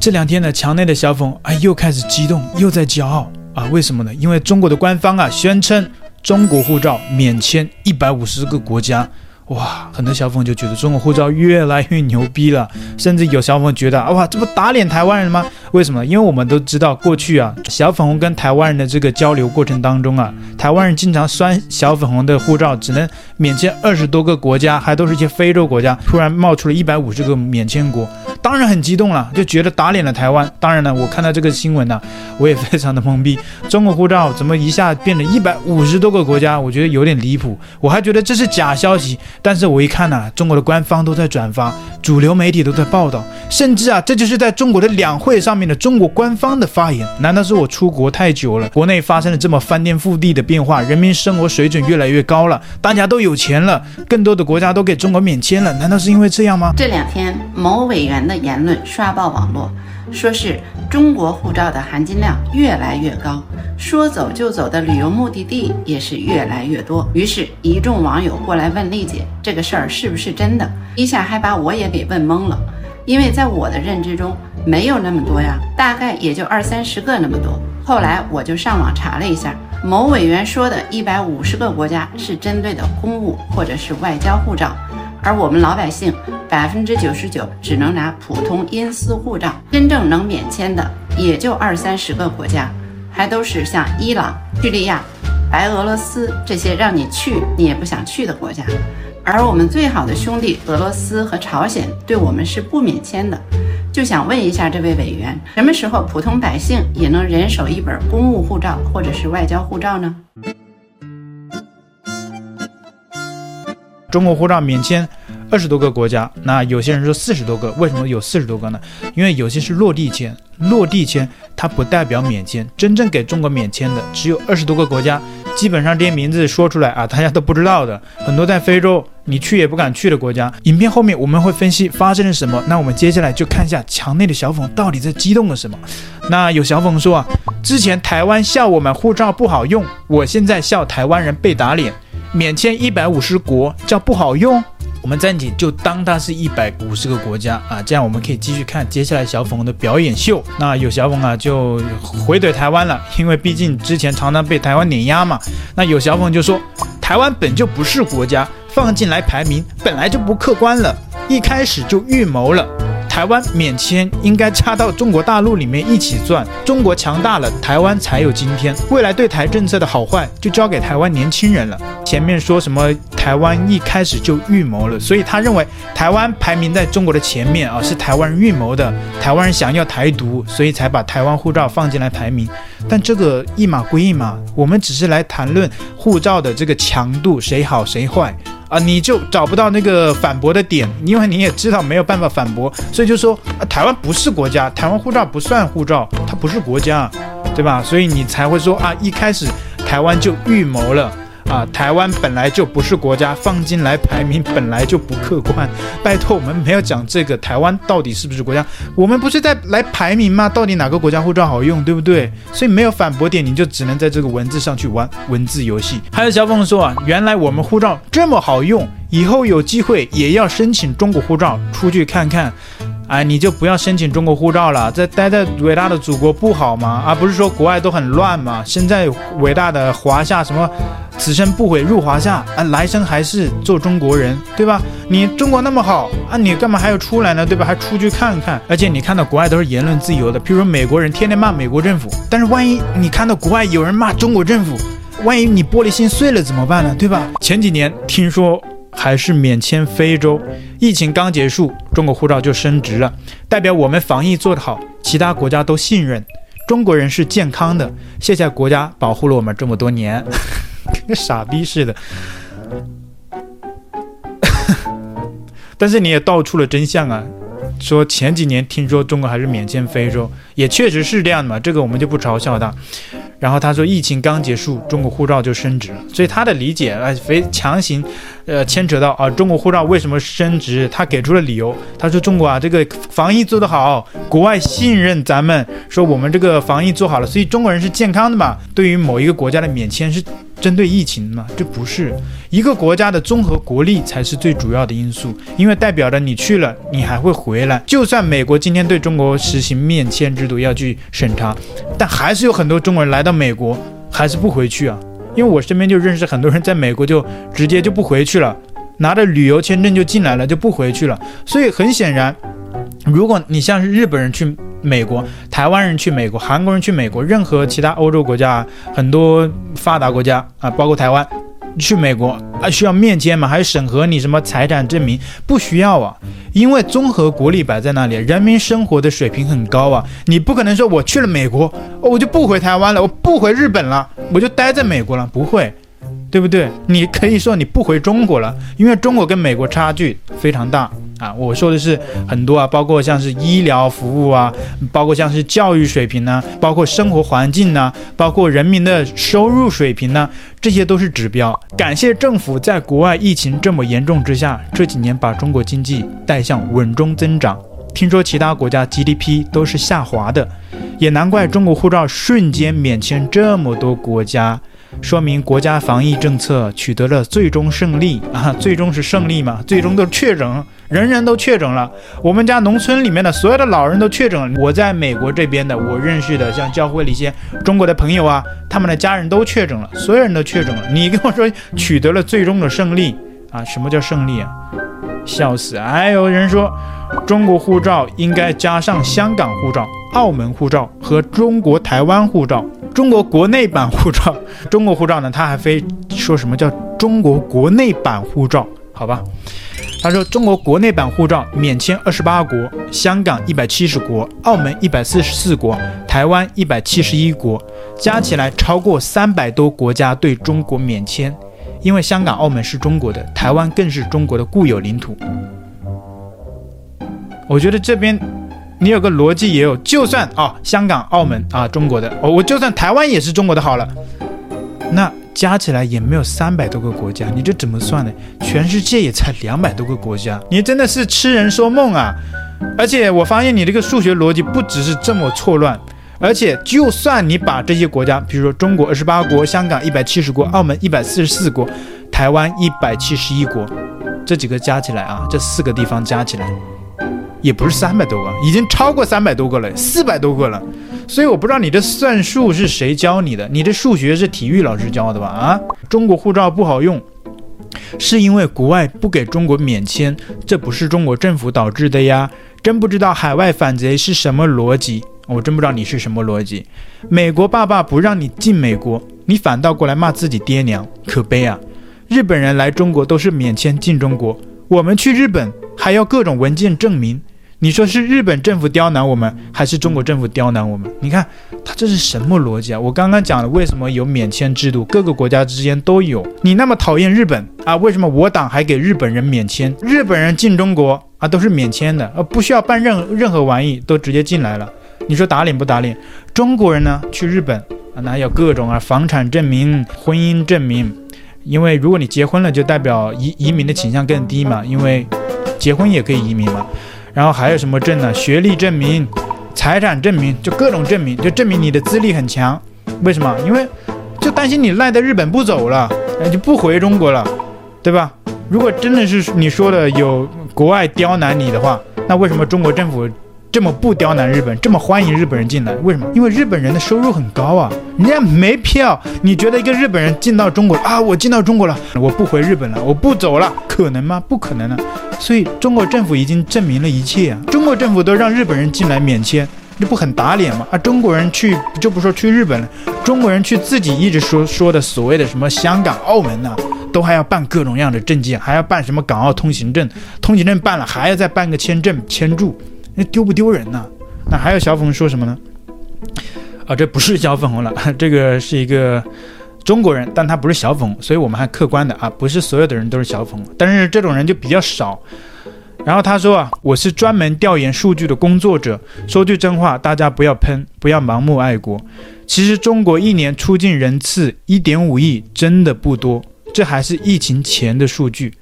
这两天呢，墙内的小粉啊又开始激动，又在骄傲啊！为什么呢？因为中国的官方啊宣称，中国护照免签一百五十个国家。哇，很多小粉就觉得中国护照越来越牛逼了，甚至有小粉觉得，哇，这不打脸台湾人吗？为什么？因为我们都知道，过去啊，小粉红跟台湾人的这个交流过程当中啊，台湾人经常酸小粉红的护照只能免签二十多个国家，还都是一些非洲国家，突然冒出了一百五十个免签国，当然很激动了，就觉得打脸了台湾。当然呢，我看到这个新闻呢、我也非常的懵逼，中国护照怎么一下变成一百五十多个国家？我觉得有点离谱，我还觉得这是假消息。但是我一看呢、中国的官方都在转发，主流媒体都在报道，甚至啊，这就是在中国的两会上面的中国官方的发言。难道是我出国太久了，国内发生了这么翻天覆地的变化，人民生活水准越来越高了，大家都有钱了，更多的国家都给中国免签了？难道是因为这样吗？这两天某委员的言论刷爆网络。说是中国护照的含金量越来越高，说走就走的旅游目的地也是越来越多。于是，一众网友过来问丽姐，这个事儿是不是真的？一下还把我也给问懵了，因为在我的认知中没有那么多呀，大概也就二三十个那么多。后来我就上网查了一下，某委员说的一百五十个国家是针对的公务或者是外交护照。而我们老百姓百分之九十九只能拿普通因私护照，真正能免签的也就二三十个国家，还都是像伊朗、叙利亚、白俄罗斯这些让你去你也不想去的国家。而我们最好的兄弟俄罗斯和朝鲜对我们是不免签的。就想问一下这位委员，什么时候普通百姓也能人手一本公务护照或者是外交护照呢？中国护照免签二十多个国家，那有些人说四十多个，为什么有四十多个呢？因为有些是落地签，落地签它不代表免签，真正给中国免签的只有二十多个国家，基本上这些名字说出来啊，大家都不知道的，很多在非洲你去也不敢去的国家。影片后面我们会分析发生了什么，那我们接下来就看一下墙内的小粉到底在激动了什么。那有小粉说啊，之前台湾笑我们护照不好用，我现在笑台湾人被打脸。免签一百五十国叫不好用，我们暂且就当它是一百五十个国家啊，这样我们可以继续看接下来小粉红的表演秀。那有小粉啊就回怼台湾了，因为毕竟之前常常被台湾碾压嘛。那有小粉就说，台湾本就不是国家，放进来排名本来就不客观了，一开始就预谋了。台湾免签应该插到中国大陆里面一起转，中国强大了，台湾才有今天。未来对台政策的好坏就交给台湾年轻人了。前面说什么台湾一开始就预谋了，所以他认为台湾排名在中国的前面啊，是台湾预谋的。台湾人想要台独，所以才把台湾护照放进来排名。但这个一码归一码，我们只是来谈论护照的这个强度，谁好谁坏。啊，你就找不到那个反驳的点，因为你也知道没有办法反驳，所以就说啊，台湾不是国家，台湾护照不算护照，它不是国家，对吧？所以你才会说啊，一开始台湾就预谋了。啊，台湾本来就不是国家，放进来排名本来就不客观。拜托，我们没有讲这个台湾到底是不是国家，我们不是在来排名吗？到底哪个国家护照好用，对不对？所以没有反驳点，你就只能在这个文字上去玩文字游戏。还有小凤说啊，原来我们护照这么好用，以后有机会也要申请中国护照出去看看。哎，你就不要申请中国护照了，在待在伟大的祖国不好吗？而、啊、不是说国外都很乱吗？身在伟大的华夏，什么此生不悔入华夏啊，来生还是做中国人，对吧？你中国那么好啊，你干嘛还要出来呢？对吧？还出去看看。而且你看到国外都是言论自由的，譬如说美国人天天骂美国政府，但是万一你看到国外有人骂中国政府，万一你玻璃心碎了怎么办呢？对吧？前几年听说。还是免签非洲，疫情刚结束，中国护照就升值了，代表我们防疫做得好，其他国家都信任中国人是健康的。谢谢国家保护了我们这么多年，跟 个傻逼似的。但是你也道出了真相啊，说前几年听说中国还是免签非洲，也确实是这样的嘛，这个我们就不嘲笑他。然后他说，疫情刚结束，中国护照就升值了，所以他的理解啊，非强行，呃，牵扯到啊，中国护照为什么升值？他给出了理由，他说中国啊，这个防疫做得好，国外信任咱们，说我们这个防疫做好了，所以中国人是健康的嘛。对于某一个国家的免签是针对疫情吗？这不是一个国家的综合国力才是最主要的因素，因为代表着你去了，你还会回来。就算美国今天对中国实行免签制度要去审查，但还是有很多中国人来到美国还是不回去啊。因为我身边就认识很多人在美国就直接就不回去了，拿着旅游签证就进来了就不回去了。所以很显然，如果你像是日本人去。美国、台湾人去美国，韩国人去美国，任何其他欧洲国家，很多发达国家啊，包括台湾，去美国啊需要面签吗？还是审核你什么财产证明？不需要啊，因为综合国力摆在那里，人民生活的水平很高啊，你不可能说我去了美国，我就不回台湾了，我不回日本了，我就待在美国了，不会。对不对？你可以说你不回中国了，因为中国跟美国差距非常大啊。我说的是很多啊，包括像是医疗服务啊，包括像是教育水平呢，包括生活环境呢，包括人民的收入水平呢，这些都是指标。感谢政府在国外疫情这么严重之下，这几年把中国经济带向稳中增长。听说其他国家 GDP 都是下滑的，也难怪中国护照瞬间免签这么多国家。说明国家防疫政策取得了最终胜利啊！最终是胜利嘛？最终都确诊，人人都确诊了。我们家农村里面的所有的老人都确诊了。我在美国这边的，我认识的像教会里一些中国的朋友啊，他们的家人都确诊了，所有人都确诊了。你跟我说取得了最终的胜利 啊？什么叫胜利啊？笑死！还有人说中国护照应该加上香港护照、澳门护照和中国台湾护照。中国国内版护照，中国护照呢？他还非说什么叫中国国内版护照？好吧，他说中国国内版护照免签二十八国，香港一百七十国，澳门一百四十四国，台湾一百七十一国，加起来超过三百多国家对中国免签，因为香港、澳门是中国的，台湾更是中国的固有领土。我觉得这边。你有个逻辑也有，就算啊、哦，香港、澳门啊，中国的，哦，我就算台湾也是中国的好了，那加起来也没有三百多个国家，你这怎么算呢？全世界也才两百多个国家，你真的是痴人说梦啊！而且我发现你这个数学逻辑不只是这么错乱，而且就算你把这些国家，比如说中国二十八国、香港一百七十国、澳门一百四十四国、台湾一百七十一国，这几个加起来啊，这四个地方加起来。也不是三百多个，已经超过三百多个了，四百多个了。所以我不知道你这算术是谁教你的？你这数学是体育老师教的吧？啊，中国护照不好用，是因为国外不给中国免签，这不是中国政府导致的呀。真不知道海外反贼是什么逻辑，我真不知道你是什么逻辑。美国爸爸不让你进美国，你反倒过来骂自己爹娘，可悲啊！日本人来中国都是免签进中国，我们去日本还要各种文件证明。你说是日本政府刁难我们，还是中国政府刁难我们？你看他这是什么逻辑啊？我刚刚讲了为什么有免签制度，各个国家之间都有。你那么讨厌日本啊？为什么我党还给日本人免签？日本人进中国啊都是免签的，呃，不需要办任任何玩意都直接进来了。你说打脸不打脸？中国人呢去日本啊，那有各种啊房产证明、婚姻证明，因为如果你结婚了，就代表移移民的倾向更低嘛，因为结婚也可以移民嘛。然后还有什么证呢？学历证明、财产证明，就各种证明，就证明你的资历很强。为什么？因为就担心你赖在日本不走了，就不回中国了，对吧？如果真的是你说的有国外刁难你的话，那为什么中国政府？这么不刁难日本，这么欢迎日本人进来，为什么？因为日本人的收入很高啊，人家没票。你觉得一个日本人进到中国啊，我进到中国了，我不回日本了，我不走了，可能吗？不可能啊。所以中国政府已经证明了一切啊，中国政府都让日本人进来免签，这不很打脸吗？啊，中国人去就不说去日本了，中国人去自己一直说说的所谓的什么香港、澳门呢、啊，都还要办各种各样的证件，还要办什么港澳通行证，通行证办了还要再办个签证签注。那丢不丢人呢？那还有小粉红说什么呢？啊，这不是小粉红了，这个是一个中国人，但他不是小粉红，所以我们还客观的啊，不是所有的人都是小粉红，但是这种人就比较少。然后他说啊，我是专门调研数据的工作者，说句真话，大家不要喷，不要盲目爱国。其实中国一年出境人次一点五亿，真的不多，这还是疫情前的数据。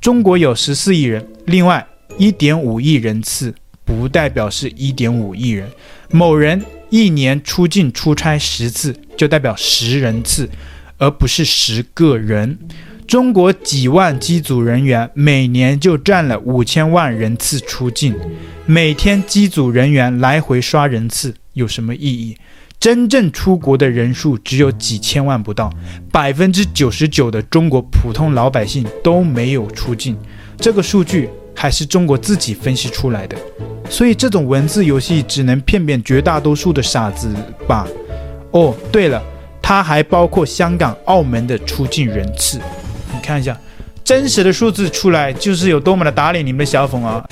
中国有十四亿人，另外一点五亿人次。不代表是一点五亿人，某人一年出境出差十次，就代表十人次，而不是十个人。中国几万机组人员每年就占了五千万人次出境，每天机组人员来回刷人次有什么意义？真正出国的人数只有几千万不到，百分之九十九的中国普通老百姓都没有出境，这个数据还是中国自己分析出来的。所以这种文字游戏只能骗骗绝大多数的傻子吧。哦，对了，它还包括香港、澳门的出境人次。你看一下，真实的数字出来就是有多么的打脸你们的小粉啊！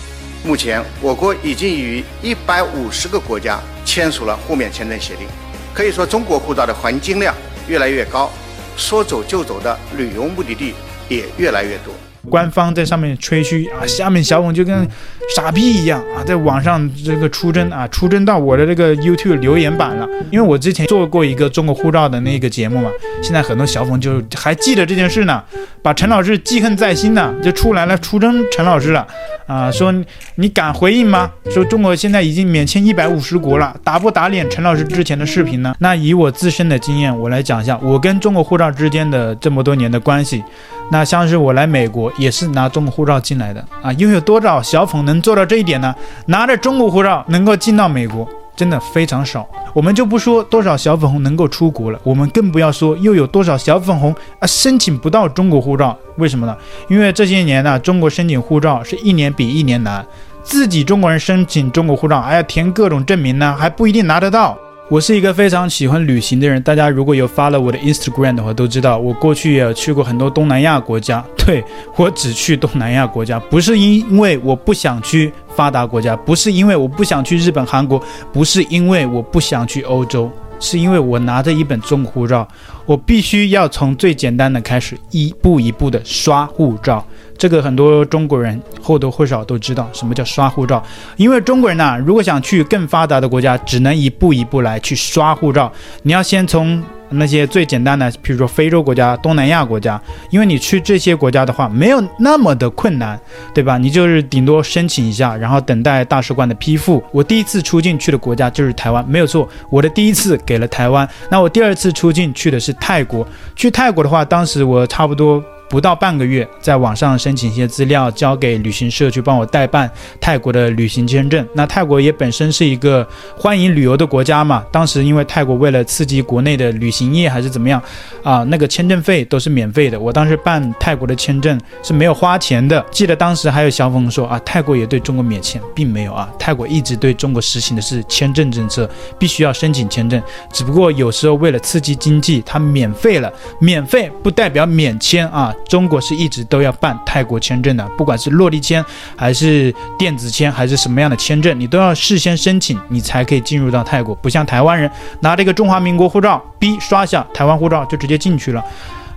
目前，我国已经与一百五十个国家签署了互免签证协定，可以说中国护照的含金量越来越高，说走就走的旅游目的地也越来越多。官方在上面吹嘘啊，下面小粉就跟傻逼一样啊，在网上这个出征啊，出征到我的这个 YouTube 留言板了。因为我之前做过一个中国护照的那个节目嘛，现在很多小粉就还记得这件事呢，把陈老师记恨在心呢，就出来了出征陈老师了啊，说你敢回应吗？说中国现在已经免签一百五十国了，打不打脸陈老师之前的视频呢？那以我自身的经验，我来讲一下我跟中国护照之间的这么多年的关系。那像是我来美国也是拿中国护照进来的啊，又有多少小粉能做到这一点呢？拿着中国护照能够进到美国，真的非常少。我们就不说多少小粉红能够出国了，我们更不要说又有多少小粉红啊申请不到中国护照。为什么呢？因为这些年呢，中国申请护照是一年比一年难，自己中国人申请中国护照还要填各种证明呢，还不一定拿得到。我是一个非常喜欢旅行的人，大家如果有发了我的 Instagram 的话，都知道我过去也去过很多东南亚国家。对，我只去东南亚国家，不是因为我不想去发达国家，不是因为我不想去日本、韩国，不是因为我不想去欧洲，是因为我拿着一本中国护照，我必须要从最简单的开始，一步一步的刷护照。这个很多中国人或多或少都知道什么叫刷护照，因为中国人呢，如果想去更发达的国家，只能一步一步来去刷护照。你要先从。那些最简单的，比如说非洲国家、东南亚国家，因为你去这些国家的话，没有那么的困难，对吧？你就是顶多申请一下，然后等待大使馆的批复。我第一次出境去的国家就是台湾，没有错，我的第一次给了台湾。那我第二次出境去的是泰国，去泰国的话，当时我差不多。不到半个月，在网上申请一些资料，交给旅行社去帮我代办泰国的旅行签证。那泰国也本身是一个欢迎旅游的国家嘛。当时因为泰国为了刺激国内的旅行业还是怎么样啊，那个签证费都是免费的。我当时办泰国的签证是没有花钱的。记得当时还有小粉说啊，泰国也对中国免签，并没有啊。泰国一直对中国实行的是签证政策，必须要申请签证。只不过有时候为了刺激经济，它免费了。免费不代表免签啊。中国是一直都要办泰国签证的，不管是落地签还是电子签还是什么样的签证，你都要事先申请，你才可以进入到泰国。不像台湾人拿着一个中华民国护照，哔刷一下台湾护照就直接进去了，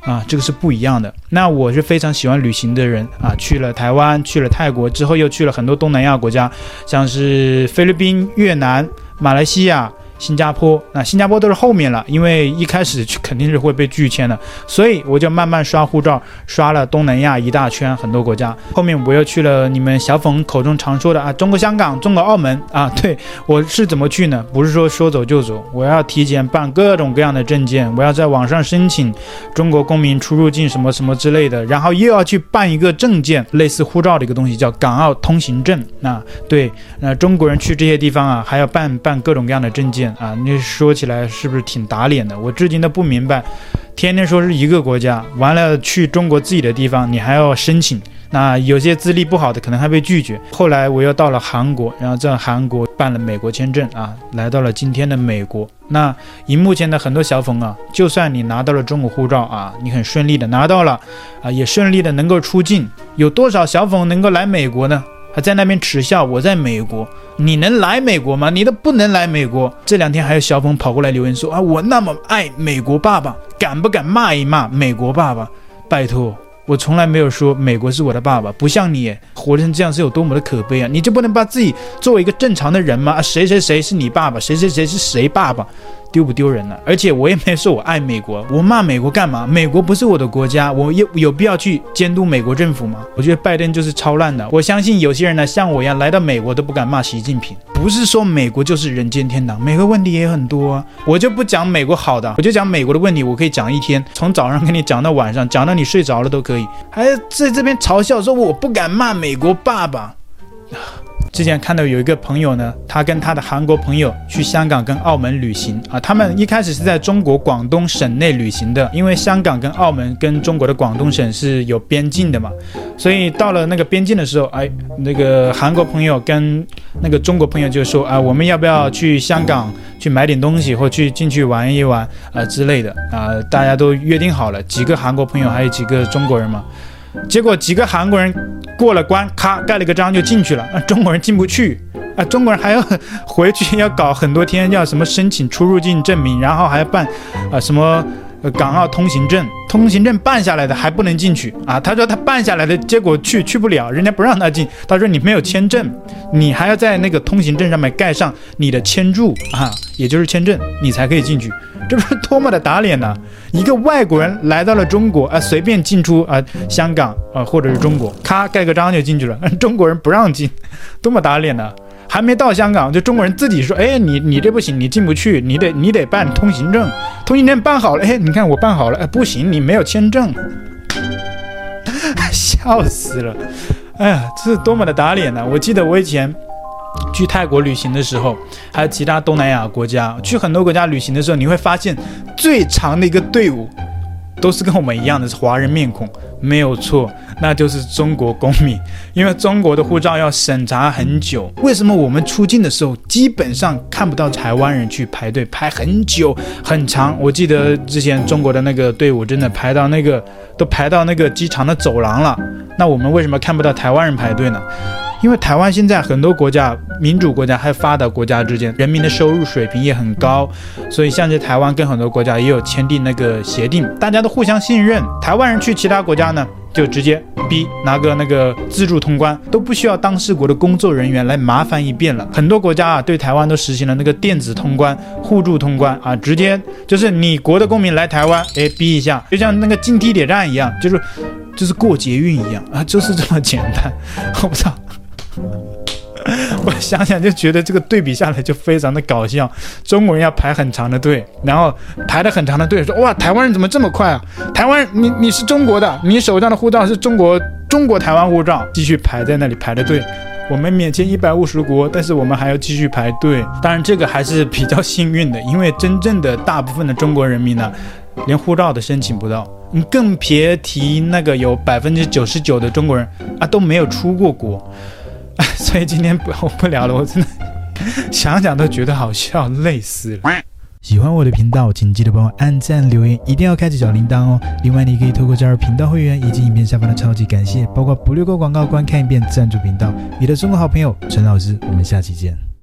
啊，这个是不一样的。那我是非常喜欢旅行的人啊，去了台湾，去了泰国之后，又去了很多东南亚国家，像是菲律宾、越南、马来西亚。新加坡，那新加坡都是后面了，因为一开始肯定是会被拒签的，所以我就慢慢刷护照，刷了东南亚一大圈，很多国家。后面我又去了你们小粉口中常说的啊，中国香港、中国澳门啊。对，我是怎么去呢？不是说说走就走，我要提前办各种各样的证件，我要在网上申请中国公民出入境什么什么之类的，然后又要去办一个证件，类似护照的一个东西，叫港澳通行证。那对，那中国人去这些地方啊，还要办办各种各样的证件。啊，那说起来是不是挺打脸的？我至今都不明白，天天说是一个国家，完了去中国自己的地方，你还要申请。那有些资历不好的可能还被拒绝。后来我又到了韩国，然后在韩国办了美国签证啊，来到了今天的美国。那荧幕前的很多小粉啊，就算你拿到了中国护照啊，你很顺利的拿到了啊，也顺利的能够出境，有多少小粉能够来美国呢？还在那边耻笑我在美国，你能来美国吗？你都不能来美国。这两天还有小粉跑过来留言说啊，我那么爱美国爸爸，敢不敢骂一骂美国爸爸？拜托，我从来没有说美国是我的爸爸，不像你活成这样是有多么的可悲啊！你就不能把自己作为一个正常的人吗？啊，谁谁谁是你爸爸？谁谁谁是谁爸爸？丢不丢人呢？而且我也没说我爱美国，我骂美国干嘛？美国不是我的国家，我有有必要去监督美国政府吗？我觉得拜登就是超烂的。我相信有些人呢，像我一样来到美国都不敢骂习近平。不是说美国就是人间天堂，美国问题也很多啊。我就不讲美国好的，我就讲美国的问题，我可以讲一天，从早上跟你讲到晚上，讲到你睡着了都可以。还在这边嘲笑说我不敢骂美国爸爸。之前看到有一个朋友呢，他跟他的韩国朋友去香港跟澳门旅行。啊，他们一开始是在中国广东省内旅行的，因为香港跟澳门跟中国的广东省是有边境的嘛，所以到了那个边境的时候，哎，那个韩国朋友跟那个中国朋友就说啊，我们要不要去香港去买点东西，或去进去玩一玩啊之类的啊，大家都约定好了，几个韩国朋友还有几个中国人嘛。结果几个韩国人过了关，咔盖了个章就进去了，啊，中国人进不去，啊，中国人还要回去要搞很多天，要什么申请出入境证明，然后还要办，啊，什么港澳通行证，通行证办下来的还不能进去啊。他说他办下来的，结果去去不了，人家不让他进。他说你没有签证，你还要在那个通行证上面盖上你的签注啊，也就是签证，你才可以进去。这不是多么的打脸呢？一个外国人来到了中国啊，随便进出啊，香港啊，或者是中国，咔盖个章就进去了。中国人不让进，多么打脸呢？还没到香港，就中国人自己说：“哎，你你这不行，你进不去，你得你得办通行证，通行证办好了。哎，你看我办好了，哎，不行，你没有签证。” 笑死了！哎呀，这是多么的打脸呢？我记得我以前。去泰国旅行的时候，还有其他东南亚国家，去很多国家旅行的时候，你会发现最长的一个队伍，都是跟我们一样的是华人面孔，没有错，那就是中国公民。因为中国的护照要审查很久，为什么我们出境的时候基本上看不到台湾人去排队排很久很长？我记得之前中国的那个队伍真的排到那个都排到那个机场的走廊了，那我们为什么看不到台湾人排队呢？因为台湾现在很多国家，民主国家还发达国家之间，人民的收入水平也很高，所以像在台湾跟很多国家也有签订那个协定，大家都互相信任。台湾人去其他国家呢，就直接逼拿个那个自助通关，都不需要当事国的工作人员来麻烦一遍了。很多国家啊，对台湾都实行了那个电子通关、互助通关啊，直接就是你国的公民来台湾，哎，逼一下，就像那个进地铁站一样，就是就是过捷运一样啊，就是这么简单。我不知道。我想想就觉得这个对比下来就非常的搞笑。中国人要排很长的队，然后排的很长的队，说哇，台湾人怎么这么快啊？台湾人，你你是中国的，你手上的护照是中国中国台湾护照，继续排在那里排的队。我们免签一百五十国，但是我们还要继续排队。当然这个还是比较幸运的，因为真正的大部分的中国人民呢，连护照都申请不到。你更别提那个有百分之九十九的中国人啊都没有出过国。所以今天不我不聊了，我真的想想都觉得好笑，累死了。喜欢我的频道，请记得帮我按赞、留言，一定要开启小铃铛哦。另外，你可以透过加入频道会员以及影片下方的超级感谢，包括不略过广告、观看一遍赞助频道。你的中国好朋友陈老师，我们下期见。